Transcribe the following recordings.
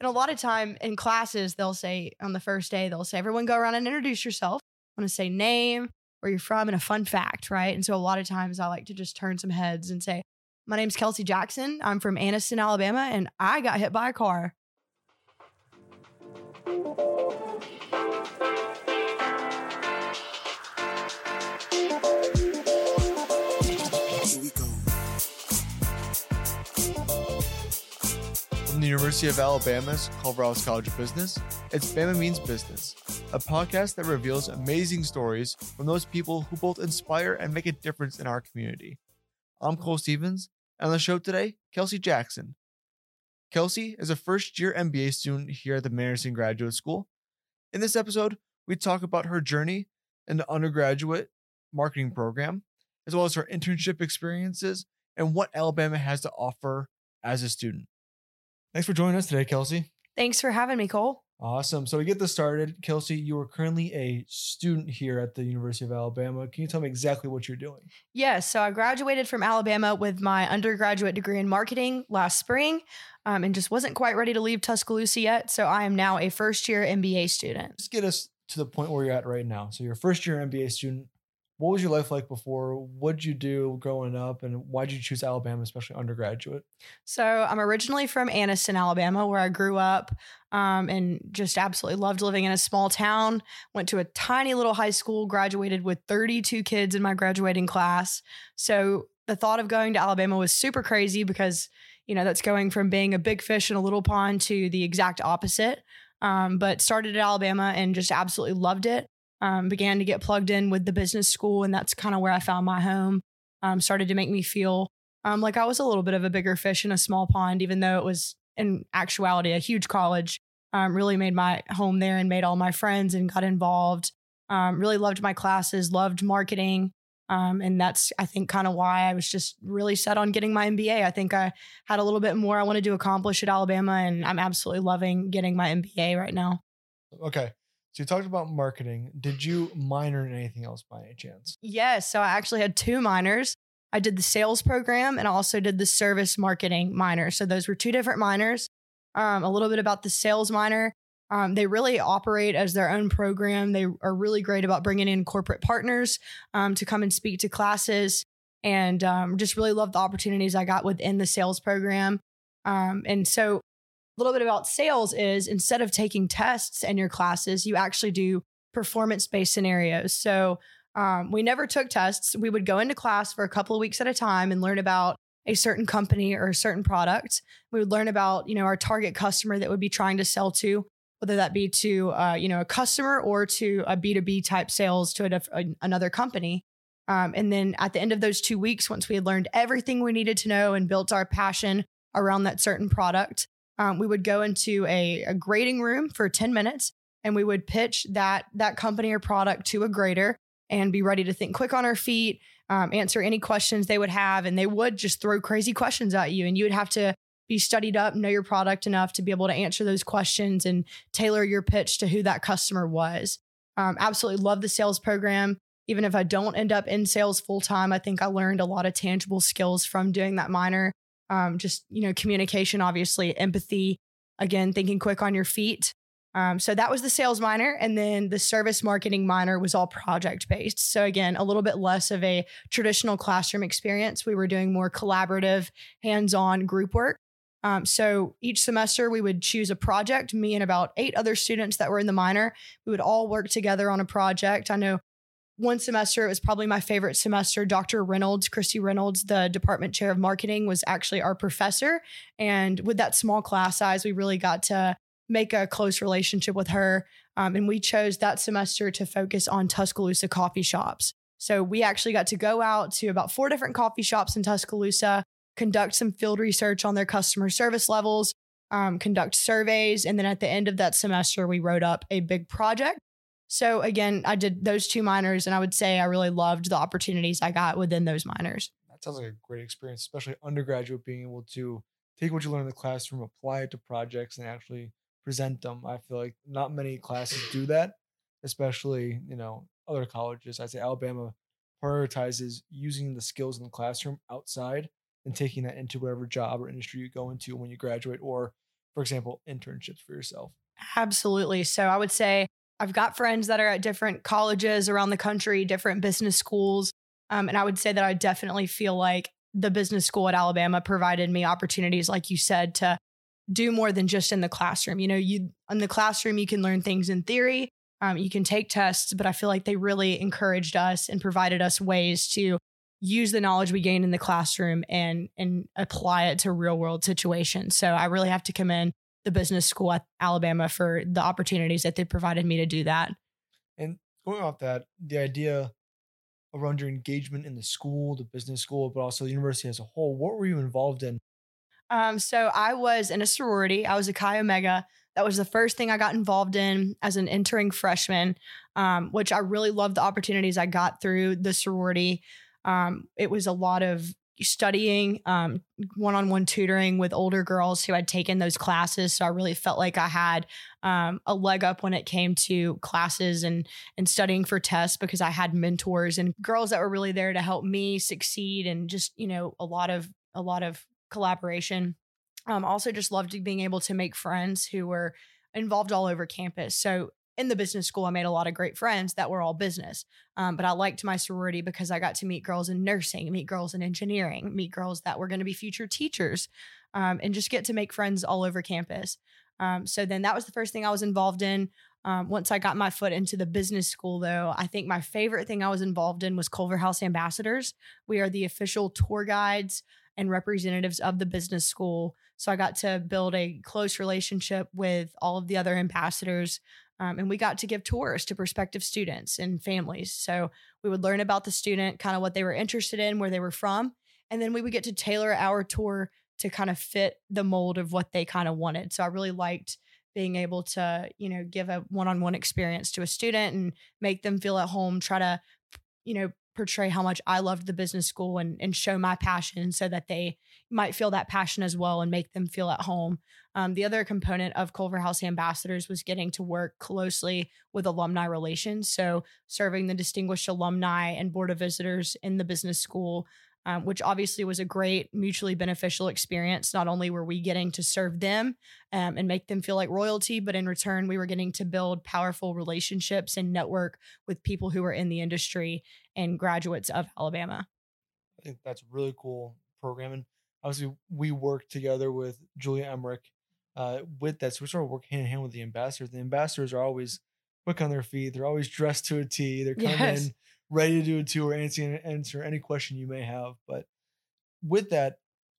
And a lot of time in classes, they'll say on the first day, they'll say, everyone go around and introduce yourself. I'm going to say name, where you're from, and a fun fact, right? And so a lot of times I like to just turn some heads and say, my name's Kelsey Jackson. I'm from Anniston, Alabama, and I got hit by a car. University of Alabama's Culverhouse College of Business, it's Bama Means Business, a podcast that reveals amazing stories from those people who both inspire and make a difference in our community. I'm Cole Stevens, and on the show today, Kelsey Jackson. Kelsey is a first year MBA student here at the Manderson Graduate School. In this episode, we talk about her journey in the undergraduate marketing program, as well as her internship experiences and what Alabama has to offer as a student. Thanks for joining us today, Kelsey. Thanks for having me, Cole. Awesome. So to get this started, Kelsey, you are currently a student here at the University of Alabama. Can you tell me exactly what you're doing? Yes. so I graduated from Alabama with my undergraduate degree in marketing last spring um, and just wasn't quite ready to leave Tuscaloosa yet. So I am now a first year MBA student. Just get us to the point where you're at right now. So you're a first year MBA student what was your life like before? What did you do growing up, and why did you choose Alabama, especially undergraduate? So I'm originally from Anniston, Alabama, where I grew up, um, and just absolutely loved living in a small town. Went to a tiny little high school, graduated with 32 kids in my graduating class. So the thought of going to Alabama was super crazy because you know that's going from being a big fish in a little pond to the exact opposite. Um, but started at Alabama and just absolutely loved it um, began to get plugged in with the business school, and that's kind of where I found my home. Um, started to make me feel um, like I was a little bit of a bigger fish in a small pond, even though it was in actuality a huge college. Um, really made my home there and made all my friends and got involved. Um, really loved my classes, loved marketing. Um, and that's, I think, kind of why I was just really set on getting my MBA. I think I had a little bit more I wanted to accomplish at Alabama, and I'm absolutely loving getting my MBA right now. Okay. So you talked about marketing. Did you minor in anything else by any chance? Yes. So I actually had two minors. I did the sales program and I also did the service marketing minor. So those were two different minors. Um, a little bit about the sales minor. Um, they really operate as their own program. They are really great about bringing in corporate partners um, to come and speak to classes, and um, just really love the opportunities I got within the sales program. Um, and so little bit about sales is instead of taking tests in your classes, you actually do performance based scenarios. So um, we never took tests. We would go into class for a couple of weeks at a time and learn about a certain company or a certain product. We would learn about you know our target customer that would be trying to sell to, whether that be to uh, you know a customer or to a B two B type sales to a, a, another company. Um, and then at the end of those two weeks, once we had learned everything we needed to know and built our passion around that certain product, um, we would go into a, a grading room for 10 minutes and we would pitch that that company or product to a grader and be ready to think quick on our feet um, answer any questions they would have and they would just throw crazy questions at you and you would have to be studied up know your product enough to be able to answer those questions and tailor your pitch to who that customer was. Um, absolutely love the sales program. Even if i don't end up in sales full time i think i learned a lot of tangible skills from doing that minor um, just you know communication obviously empathy again thinking quick on your feet. Um, so that was the sales minor and then the service marketing minor was all project based so again a little bit less of a traditional classroom experience. We were doing more collaborative hands-on group work. Um, so each semester we would choose a project. Me and about eight other students that were in the minor we would all work together on a project. I know one semester, it was probably my favorite semester. Dr. Reynolds, Kristy Reynolds, the department chair of marketing, was actually our professor. And with that small class size, we really got to make a close relationship with her. Um, and we chose that semester to focus on Tuscaloosa coffee shops. So we actually got to go out to about four different coffee shops in Tuscaloosa, conduct some field research on their customer service levels, um, conduct surveys. And then at the end of that semester, we wrote up a big project so again, I did those two minors, and I would say I really loved the opportunities I got within those minors. That sounds like a great experience, especially undergraduate being able to take what you learn in the classroom, apply it to projects, and actually present them. I feel like not many classes do that, especially you know other colleges. I'd say Alabama prioritizes using the skills in the classroom outside and taking that into whatever job or industry you go into when you graduate, or for example, internships for yourself? Absolutely. So I would say I've got friends that are at different colleges around the country, different business schools. Um, and I would say that I definitely feel like the business school at Alabama provided me opportunities, like you said, to do more than just in the classroom. You know, you in the classroom, you can learn things in theory, um, you can take tests, but I feel like they really encouraged us and provided us ways to use the knowledge we gained in the classroom and and apply it to real world situations. So I really have to commend the business school at Alabama for the opportunities that they provided me to do that. And going off that, the idea around your engagement in the school, the business school, but also the university as a whole, what were you involved in? Um, so I was in a sorority. I was a Chi Omega. That was the first thing I got involved in as an entering freshman, um, which I really loved the opportunities I got through the sorority. Um, it was a lot of studying, um, one-on-one tutoring with older girls who had taken those classes. So I really felt like I had um, a leg up when it came to classes and and studying for tests because I had mentors and girls that were really there to help me succeed and just you know a lot of a lot of collaboration. Um, also, just loved being able to make friends who were involved all over campus. So in the business school, I made a lot of great friends that were all business. Um, but I liked my sorority because I got to meet girls in nursing, meet girls in engineering, meet girls that were going to be future teachers, um, and just get to make friends all over campus. Um, so then that was the first thing I was involved in. Um, once I got my foot into the business school, though, I think my favorite thing I was involved in was Culverhouse Ambassadors. We are the official tour guides and representatives of the business school. So I got to build a close relationship with all of the other ambassadors um, and we got to give tours to prospective students and families. So we would learn about the student, kind of what they were interested in, where they were from. And then we would get to tailor our tour to kind of fit the mold of what they kind of wanted. So I really liked being able to, you know, give a one on one experience to a student and make them feel at home, try to, you know, portray how much I loved the business school and, and show my passion so that they might feel that passion as well and make them feel at home. Um, the other component of Culverhouse Ambassadors was getting to work closely with alumni relations. So, serving the distinguished alumni and board of visitors in the business school, um, which obviously was a great mutually beneficial experience. Not only were we getting to serve them um, and make them feel like royalty, but in return, we were getting to build powerful relationships and network with people who are in the industry and graduates of Alabama. I think that's really cool programming. Obviously, we work together with Julia Emmerich uh, with that. So we sort of work hand in hand with the ambassadors. The ambassadors are always quick on their feet. They're always dressed to a T. They're coming yes. in ready to do a tour, answer answer any question you may have. But with that,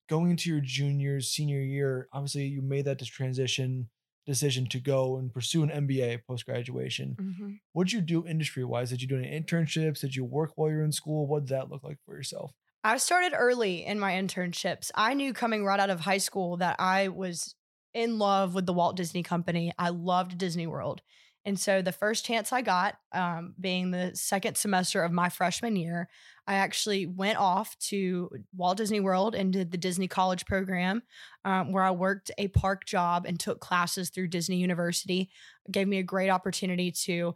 going into your junior, senior year, obviously you made that transition decision to go and pursue an MBA post graduation. Mm-hmm. What did you do industry wise? Did you do any internships? Did you work while you're in school? What did that look like for yourself? I started early in my internships. I knew coming right out of high school that I was in love with the Walt Disney Company. I loved Disney World. And so the first chance I got, um, being the second semester of my freshman year, I actually went off to Walt Disney World and did the Disney College program, um, where I worked a park job and took classes through Disney University. It gave me a great opportunity to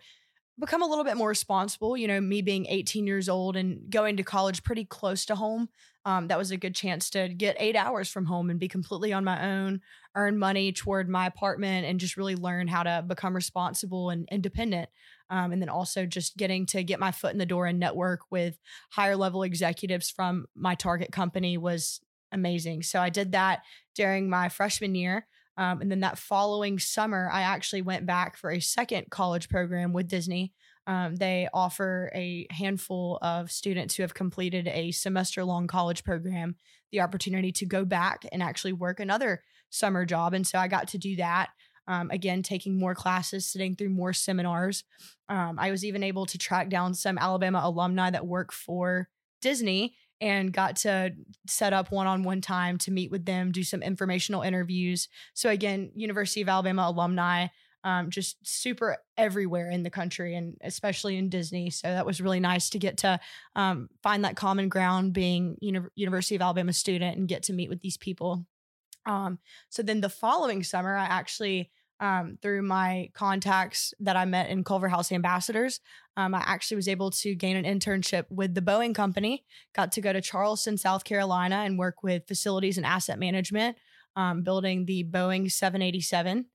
become a little bit more responsible. You know, me being 18 years old and going to college pretty close to home, um, that was a good chance to get eight hours from home and be completely on my own, earn money toward my apartment and just really learn how to become responsible and independent. Um, and then also just getting to get my foot in the door and network with higher level executives from my target company was amazing. So I did that during my freshman year. Um, and then that following summer, I actually went back for a second college program with Disney. Um, they offer a handful of students who have completed a semester long college program the opportunity to go back and actually work another summer job. And so I got to do that. Um, again, taking more classes, sitting through more seminars. Um, I was even able to track down some Alabama alumni that work for Disney and got to set up one-on-one time to meet with them, do some informational interviews. So again, University of Alabama alumni, um, just super everywhere in the country and especially in Disney. So that was really nice to get to um, find that common ground, being Uni- University of Alabama student, and get to meet with these people. Um, so then the following summer, I actually, um, through my contacts that I met in Culverhouse Ambassadors, um, I actually was able to gain an internship with the Boeing Company. Got to go to Charleston, South Carolina, and work with facilities and asset management. um, building the Boeing 787.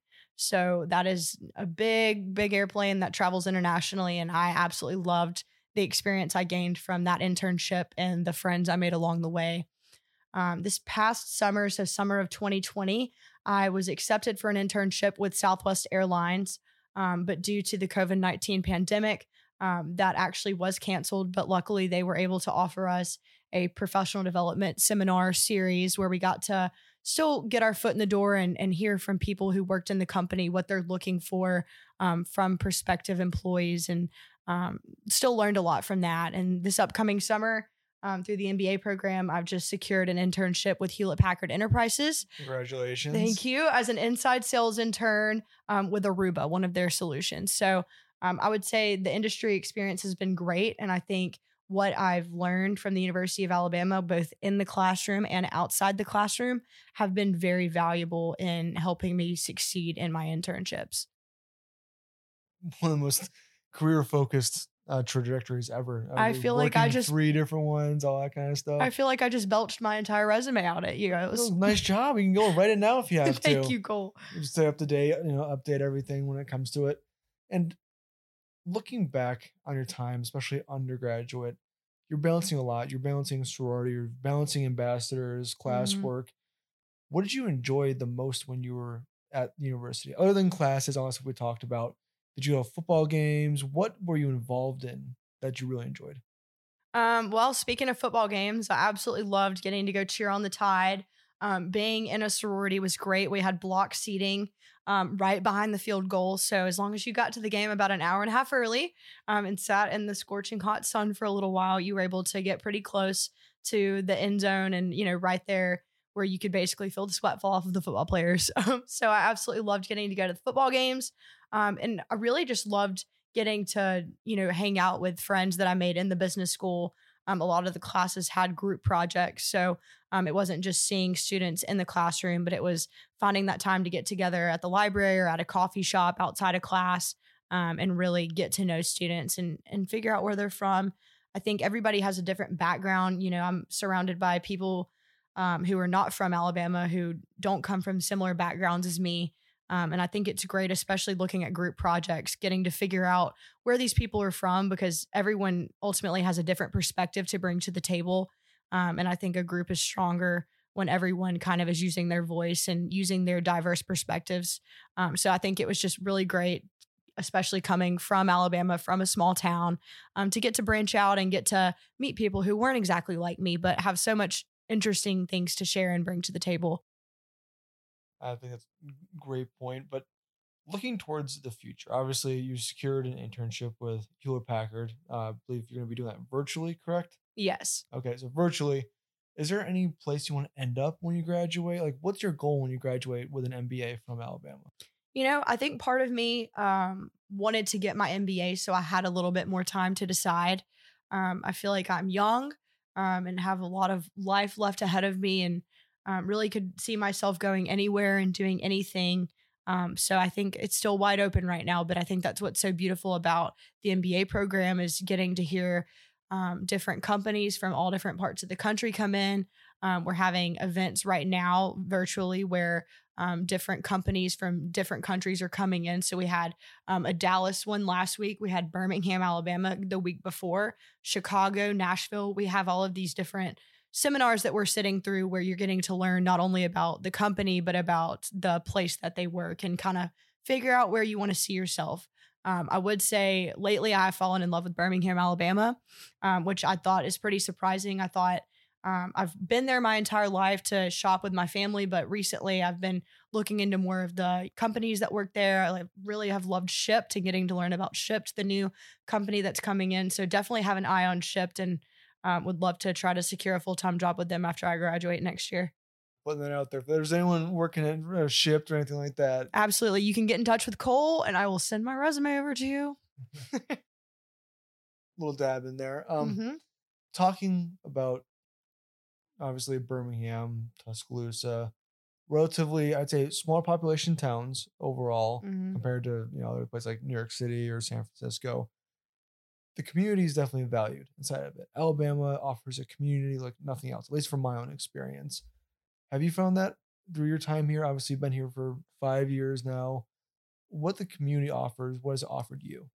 So that is a big, big airplane that travels internationally. And I absolutely loved the experience I gained from that internship and the friends I made along the way. Um, this past summer, so summer of 2020, I was accepted for an internship with Southwest Airlines. Um, but due to the COVID 19 pandemic, um, that actually was canceled. But luckily, they were able to offer us a professional development seminar series where we got to still get our foot in the door and, and hear from people who worked in the company what they're looking for um, from prospective employees and um, still learned a lot from that. And this upcoming summer, um, through the MBA program, I've just secured an internship with Hewlett Packard Enterprises. Congratulations. Thank you. As an inside sales intern um, with Aruba, one of their solutions. So um, I would say the industry experience has been great. And I think what I've learned from the University of Alabama, both in the classroom and outside the classroom, have been very valuable in helping me succeed in my internships. One of the most career focused uh, trajectories ever. I feel like I just three different ones, all that kind of stuff. I feel like I just belched my entire resume out at you. It was nice job. You can go write it now if you have Thank to. Thank you, Cole. Stay up to date. You know, update everything when it comes to it. And looking back on your time, especially undergraduate, you're balancing a lot. You're balancing sorority. You're balancing ambassadors, Mhm. classwork. What did you enjoy the most when you were at university, other than classes? All that stuff we talked about. Did you have football games? What were you involved in that you really enjoyed? Um, well, speaking of football games, I absolutely loved getting to go cheer on the Tide. Um, being in a sorority was great. We had block seating um, right behind the field goal. So as long as you got to the game about an hour and a half early um, and sat in the scorching hot sun for a little while, you were able to get pretty close to the end zone and, you know, right there where you could basically feel the sweat fall off of the football players. Um, so I absolutely loved getting to go to the football games. Um, and I really just loved getting to, you know, hang out with friends that I made in the business school. Um, a lot of the classes had group projects. So um, it wasn't just seeing students in the classroom, but it was finding that time to get together at the library or at a coffee shop outside of class um, and really get to know students and, and figure out where they're from. I think everybody has a different background. You know, I'm surrounded by people um, who are not from Alabama, who don't come from similar backgrounds as me. Um, and I think it's great, especially looking at group projects, getting to figure out where these people are from because everyone ultimately has a different perspective to bring to the table. Um, and I think a group is stronger when everyone kind of is using their voice and using their diverse perspectives. Um, so I think it was just really great, especially coming from Alabama, from a small town, um, to get to branch out and get to meet people who weren't exactly like me, but have so much interesting things to share and bring to the table. I think that's a great point. But looking towards the future, obviously you secured an internship with Hewlett Packard. Uh, I believe you're going to be doing that virtually, correct? Yes. Okay, so virtually, is there any place you want to end up when you graduate? Like, what's your goal when you graduate with an MBA from Alabama? You know, I think part of me um, wanted to get my MBA, so I had a little bit more time to decide. Um, I feel like I'm young um, and have a lot of life left ahead of me, and um, really could see myself going anywhere and doing anything. Um, so I think it's still wide open right now, but I think that's what's so beautiful about the MBA program is getting to hear um, different companies from all different parts of the country come in. Um, we're having events right now virtually where um, different companies from different countries are coming in. So we had um, a Dallas one last week. We had Birmingham, Alabama the week before, Chicago, Nashville. We have all of these different seminars that we're sitting through where you're getting to learn not only about the company, but about the place that they work and kind of figure out where you want to see yourself. Um, I would say lately I've fallen in love with Birmingham, Alabama, um, which I thought is pretty surprising. I thought um, I've been there my entire life to shop with my family, but recently I've been looking into more of the companies that work there. I really have loved Shipt and getting to learn about Shipt, the new company that's coming in. So definitely have an eye on Shipt and um, would love to try to secure a full time job with them after I graduate next year. Putting that out there. If there's anyone working at uh, Shipt or anything like that, Absolutely. You can get in touch with Cole and I will send my resume over to you. little dab in there. Um, Mhm. talking about obviously Birmingham, Tuscaloosa, relatively, I'd say, smaller population towns overall Mhm. compared to you know other places like New York City or San Francisco. The community is definitely valued inside of it. Alabama offers a community like nothing else, at least from my own experience. Have you found that through your time here, obviously you've been here for five years now. What the community offers, what has it offered you?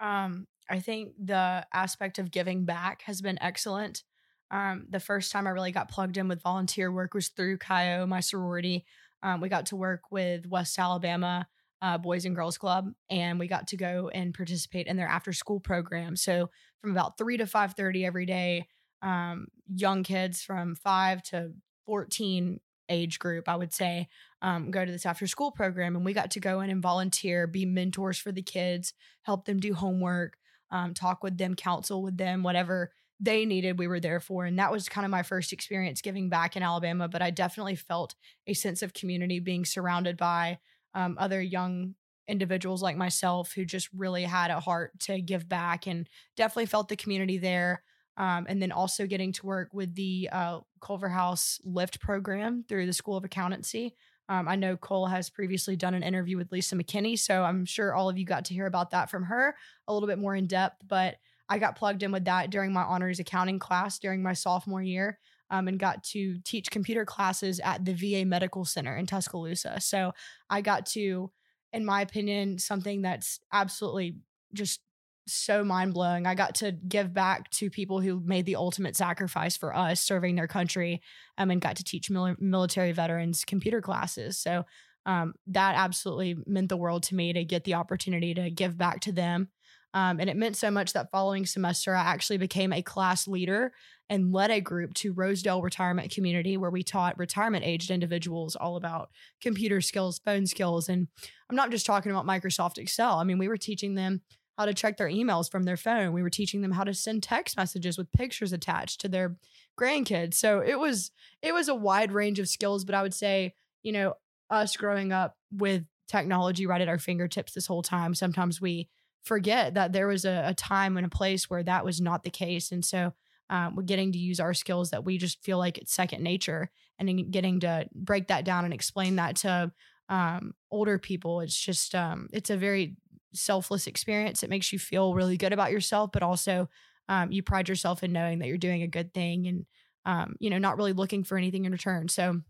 Um, I think the aspect of giving back has been excellent. Um, the first time I really got plugged in with volunteer work was through Chi O, my sorority. Um, we got to work with West Alabama uh, Boys and Girls Club, and we got to go and participate in their after school program. So from about three to five thirty every day, um, young kids from five to fourteen age group, I would say, um, go to this after school program, and we got to go in and volunteer, be mentors for the kids, help them do homework, um, talk with them, counsel with them, whatever they needed, we were there for. And that was kind of my first experience giving back in Alabama. But I definitely felt a sense of community being surrounded by um, other young individuals like myself who just really had a heart to give back and definitely felt the community there. Um, and then also getting to work with the uh, Culverhouse Lift program through the School of Accountancy. Um, I know Cole has previously done an interview with Lisa McKinney, so I'm sure all of you got to hear about that from her a little bit more in depth. But I got plugged in with that during my honors accounting class during my sophomore year. Um, and got to teach computer classes at the VA Medical Center in Tuscaloosa. So I got to, in my opinion, something that's absolutely just so mind blowing. I got to give back to people who made the ultimate sacrifice for us serving their country um, and got to teach mil- military veterans computer classes. So um, that absolutely meant the world to me to get the opportunity to give back to them um, and it meant so much that following semester, I actually became a class leader and led a group to Rosedale Retirement Community where we taught retirement aged individuals all about computer skills, phone skills. And I'm not just talking about Microsoft Excel. I mean, we were teaching them how to check their emails from their phone. We were teaching them how to send text messages with pictures attached to their grandkids. So it was it was a wide range of skills, but I would say, you know, us growing up with technology right at our fingertips this whole time, sometimes we forget that there was a, a time and a place where that was not the case. And so um, we're getting to use our skills that we just feel like it's second nature and getting to break that down and explain that to um, older people. It's just, um, it's a very selfless experience. It makes you feel really good about yourself, but also um, you pride yourself in knowing that you're doing a good thing and, um, you know, not really looking for anything in return. So,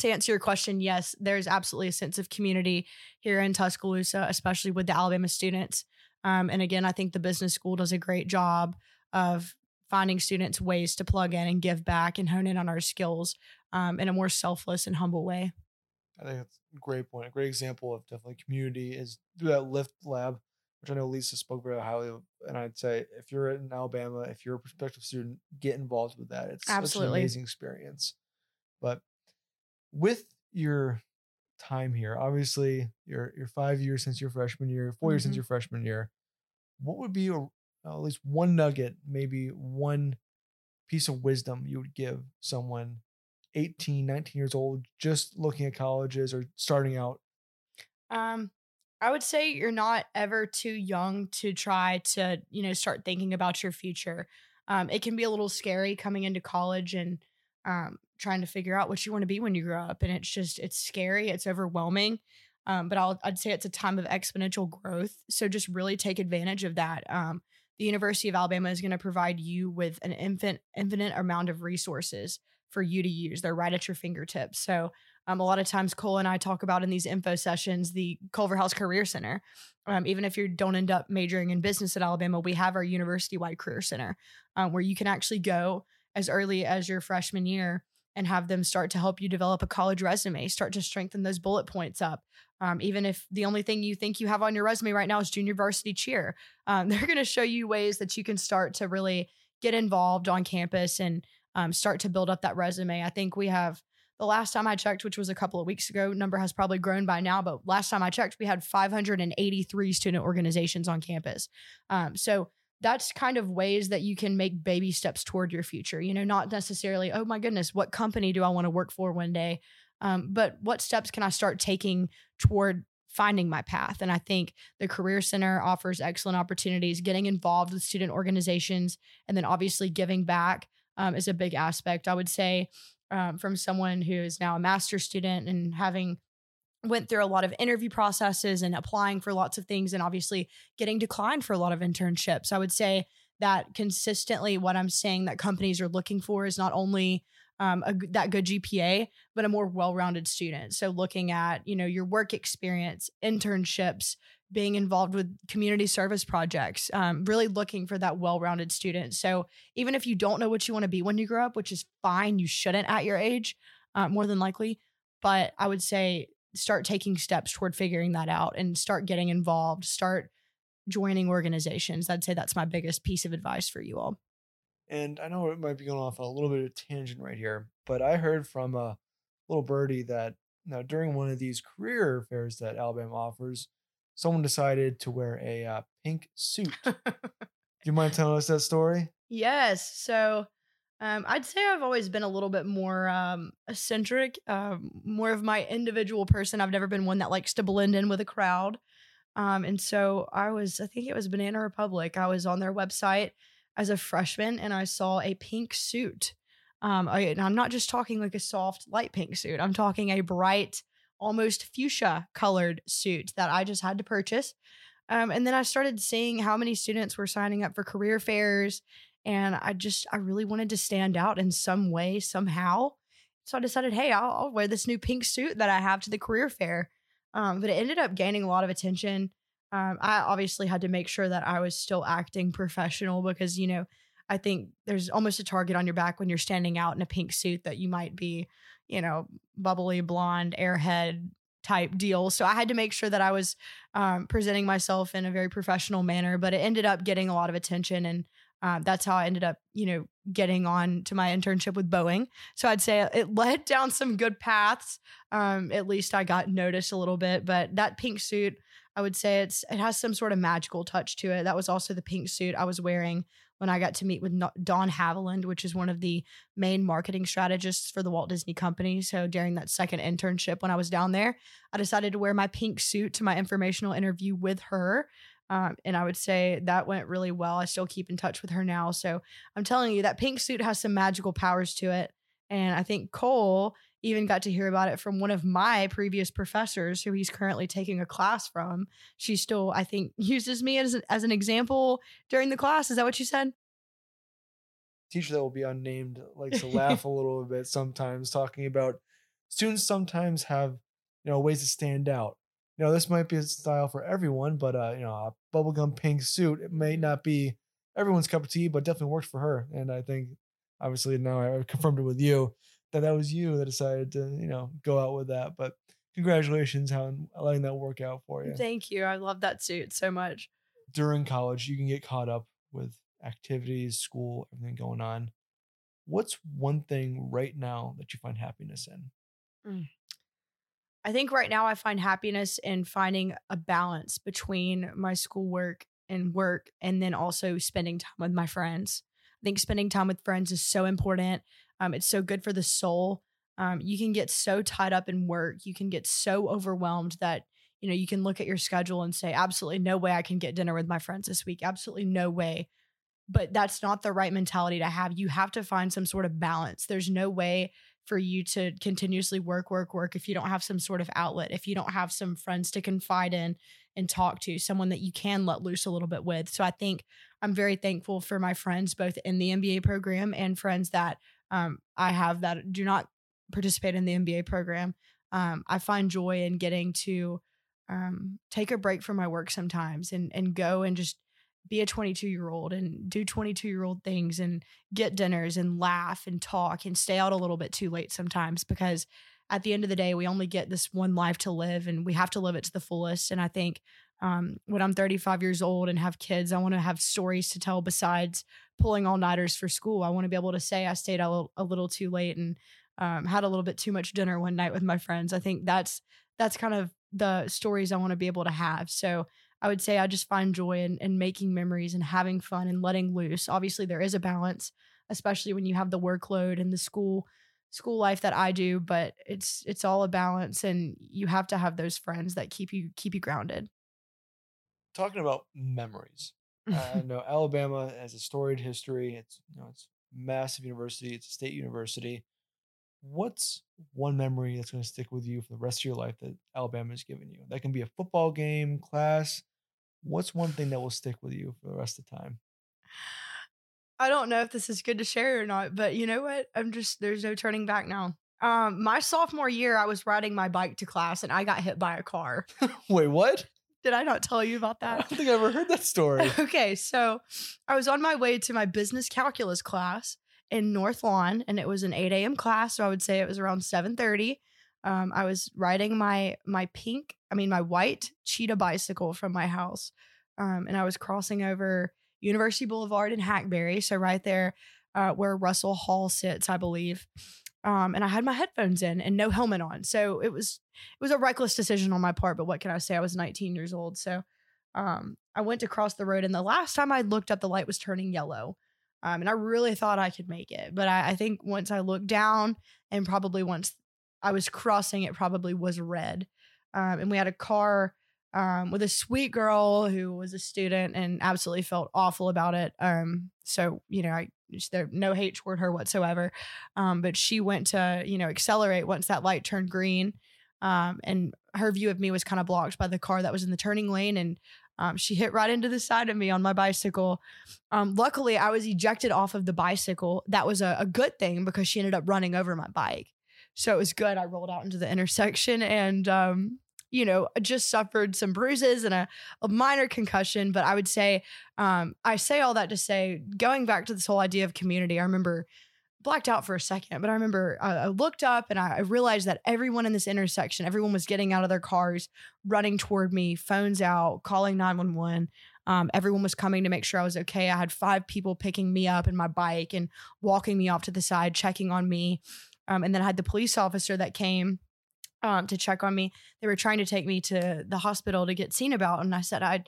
to answer your question, yes, there's absolutely a sense of community here in Tuscaloosa, especially with the Alabama students. Um, and again, I think the business school does a great job of finding students ways to plug in and give back and hone in on our skills um, in a more selfless and humble way. I think that's a great point. A great example of definitely community is through that Lift Lab, which I know Lisa spoke very highly of. And I'd say if you're in Alabama, if you're a prospective student, get involved with that. It's absolutely an amazing experience. But with your time here, obviously you're you're five years since your freshman year, 4 mm-hmm. years since mm-hmm. your freshman year what would be a, at least one nugget, maybe one piece of wisdom you would give someone 18, 19 years old, just looking at colleges or starting out? Um, I would say you're not ever too young to try to, you know, start thinking about your future. Um, it can be a little scary coming into college and um, trying to figure out what you want to be when you grow up. And it's just, it's scary, it's overwhelming. Um, but I'll, I'd say it's a time of exponential growth. So just really take advantage of that. Um, the University of Alabama is going to provide you with an infinite, infinite amount of resources for you to use. They're right at your fingertips. So um, a lot of times Cole and I talk about in these info sessions the Culverhouse Career Center. Um, even if you don't end up majoring in business at Alabama, we have our university-wide career center um, where you can actually go as early as your freshman year and have them start to help you develop a college resume, start to strengthen those bullet points up. Um, even if the only thing you think you have on your resume right now is junior varsity cheer, um, they're going to show you ways that you can start to really get involved on campus and um, start to build up that resume. I think we have the last time I checked, which was a couple of weeks ago, number has probably grown by now, but last time I checked, we had 583 student organizations on campus. Um, so that's kind of ways that you can make baby steps toward your future. You know, not necessarily, oh my goodness, what company do I want to work for one day? Um, but what steps can I start taking toward finding my path? And I think the Career Center offers excellent opportunities. Getting involved with student organizations and then obviously giving back um, is a big aspect. I would say um, from someone who is now a master's student and having went through a lot of interview processes and applying for lots of things and obviously getting declined for a lot of internships. I would say that consistently what I'm saying that companies are looking for is not only um, a, that good GPA, but a more well-rounded student. So looking at you know your work experience, internships, being involved with community service projects, um, really looking for that well-rounded student. So even if you don't know what you want to be when you grow up, which is fine, you shouldn't at your age, uh, more than likely. But I would say start taking steps toward figuring that out and start getting involved. Start joining organizations. I'd say that's my biggest piece of advice for you all. And I know it might be going off a little bit of tangent right here, but I heard from a little birdie that now during one of these career fairs that Alabama offers, someone decided to wear a uh, pink suit. Do you mind telling us that story? Yes. So um, I'd say I've always been a little bit more um, eccentric, um, more of my individual person. I've never been one that likes to blend in with a crowd. Um, and so I was, I think it was Banana Republic. I was on their website as a freshman and I saw a pink suit. Um, I, and I'm not just talking like a soft light pink suit. I'm talking a bright, almost fuchsia colored suit that I just had to purchase. Um, and then I started seeing how many students were signing up for career fairs. And I just, I really wanted to stand out in some way, somehow. So I decided, hey, I'll, I'll wear this new pink suit that I have to the career fair. Um, but it ended up gaining a lot of attention. Um, I obviously had to make sure that I was still acting professional because, you know, I think there's almost a target on your back when you're standing out in a pink suit that you might be, you know, bubbly blonde, airhead type deal. So I had to make sure that I was um, presenting myself in a very professional manner, but it ended up getting a lot of attention. And um, that's how I ended up, you know, getting on to my internship with Boeing. So I'd say it led down some good paths. Um, at least I got noticed a little bit, but that pink suit, I would say it's it has some sort of magical touch to it. That was also the pink suit I was wearing when I got to meet with Dawn Haviland, which is one of the main marketing strategists for the Walt Disney Company. So during that second internship when I was down there, I decided to wear my pink suit to my informational interview with her. Um, and I would say that went really well. I still keep in touch with her now. So I'm telling you, that pink suit has some magical powers to it. And I think Cole even got to hear about it from one of my previous professors who he's currently taking a class from. She still, I think, uses me as, as an example during the class. Is that what you said? Teacher that will be unnamed likes to laugh a little bit sometimes, talking about students sometimes have, you know, ways to stand out you know, this might be a style for everyone, but uh, you know, a bubblegum pink suit, it may not be everyone's cup of tea, but definitely works for her. And I think obviously now I confirmed it with you that that was you that decided to, you know, go out with that. But congratulations on letting that work out for you. Thank you. I love that suit so much. During college, you can get caught up with activities, school, everything going on. What's one thing right now that you find happiness in? Mm. I think right now I find happiness in finding a balance between my schoolwork and work and then also spending time with my friends. I think spending time with friends is so important. Um, it's so good for the soul. Um, you can get so tied up in work, you can get so overwhelmed that you know you can look at your schedule and say, absolutely no way I can get dinner with my friends this week. Absolutely no way. But that's not the right mentality to have. You have to find some sort of balance. There's no way for you to continuously work, work, work if you don't have some sort of outlet, if you don't have some friends to confide in and talk to, someone that you can let loose a little bit with. So I think I'm very thankful for my friends, both in the MBA program and friends that um, I have that do not participate in the MBA program. Um, I find joy in getting to um, take a break from my work sometimes and and go and just be a 22 year old and do 22 year old things and get dinners and laugh and talk and stay out a little bit too late sometimes because at the end of the day we only get this one life to live and we have to live it to the fullest and i think um, when i'm 35 years old and have kids i want to have stories to tell besides pulling all nighters for school i want to be able to say i stayed a little, a little too late and um, had a little bit too much dinner one night with my friends i think that's that's kind of the stories i want to be able to have so I would say I just find joy in, in making memories and having fun and letting loose. Obviously, there is a balance, especially when you have the workload and the school school life that I do, but it's it's all a balance and you have to have those friends that keep you keep you grounded. Talking about memories. I know Alabama has a storied history. It's you know it's massive university, it's a state university. What's one memory that's going to stick with you for the rest of your life that Alabama has given you? That can be a football game, class, what's one thing that will stick with you for the rest of the time? I don't know if this is good to share or not, but you know what? I'm just there's no turning back now. Um, my sophomore year, I was riding my bike to class and I got hit by a car. Wait, what? Did I not tell you about that? I don't think I ever heard that story. okay, so I was on my way to my business calculus class in North Lawn, and it was an 8 a.m. class. So I would say it was around 7:30. Um, I was riding my my pink, I mean my white cheetah bicycle from my house, um, and I was crossing over University Boulevard in Hackberry, so right there uh, where Russell Hall sits, I believe. Um, and I had my headphones in and no helmet on, so it was it was a reckless decision on my part. But what can I say? I was 19 years old, so um, I went to cross the road, and the last time I looked up, the light was turning yellow. Um, and I really thought I could make it. But I, I think once I looked down, and probably once I was crossing, it probably was red. Um, and we had a car um, with a sweet girl who was a student and absolutely felt awful about it. Um, so, you know, I, there no hate toward her whatsoever. Um, but she went to, you know, accelerate once that light turned green. Um, and her view of me was kind of blocked by the car that was in the turning lane. And um, she hit right into the side of me on my bicycle. Um, luckily, I was ejected off of the bicycle. That was a, a good thing because she ended up running over my bike. So it was good. I rolled out into the intersection and, um, you know, just suffered some bruises and a, a minor concussion. But I would say, um, I say all that to say, going back to this whole idea of community, I remember blacked out for a second, but I remember uh, I looked up and I, I realized that everyone in this intersection, everyone was getting out of their cars, running toward me, phones out, calling 911. Um, everyone was coming to make sure I was okay. I had five people picking me up in my bike and walking me off to the side, checking on me. Um, and then I had the police officer that came um, to check on me. They were trying to take me to the hospital to get seen about, and I said I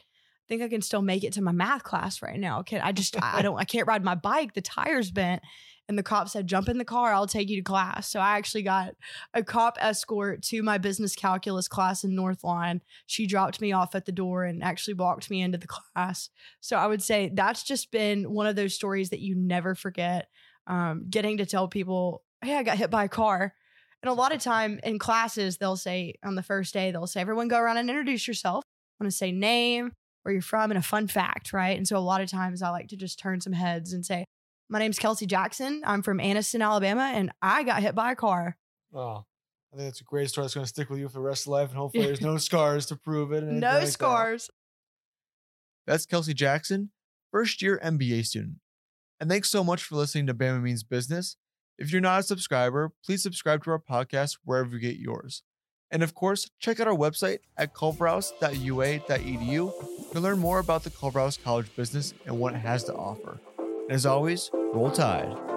think I can still make it to my math class right now. Can I just I don't I can't ride my bike. The tire's bent. And the cop said, "Jump in the car. I'll take you to class." So I actually got a cop escort to my business calculus class in North Lawn. She dropped me off at the door and actually walked me into the class. So I would say that's just been one of those stories that you never forget. Um, getting to tell people, "Hey, I got hit by a car." And a lot of time in classes, they'll say on the first day, they'll say, everyone go around and introduce yourself. I'm going to say name, where you're from, and a fun fact, right? And so a lot of times I like to just turn some heads and say, my name's Kelsey Jackson. I'm from Anniston, Alabama, and I got hit by a car. Oh, I think that's a great story. It's going to stick with you for the rest of life, and hopefully, there's no scars to prove it. and anything No like that. scars. That's Kelsey Jackson, first year MBA student. And thanks so much for listening to Bama Means Business. If you're not a subscriber, please subscribe to our podcast wherever you get yours. And of course, check out our website at culverhouse.ua.edu to learn more about the Culverhouse College business and what it has to offer. And as always, roll tide.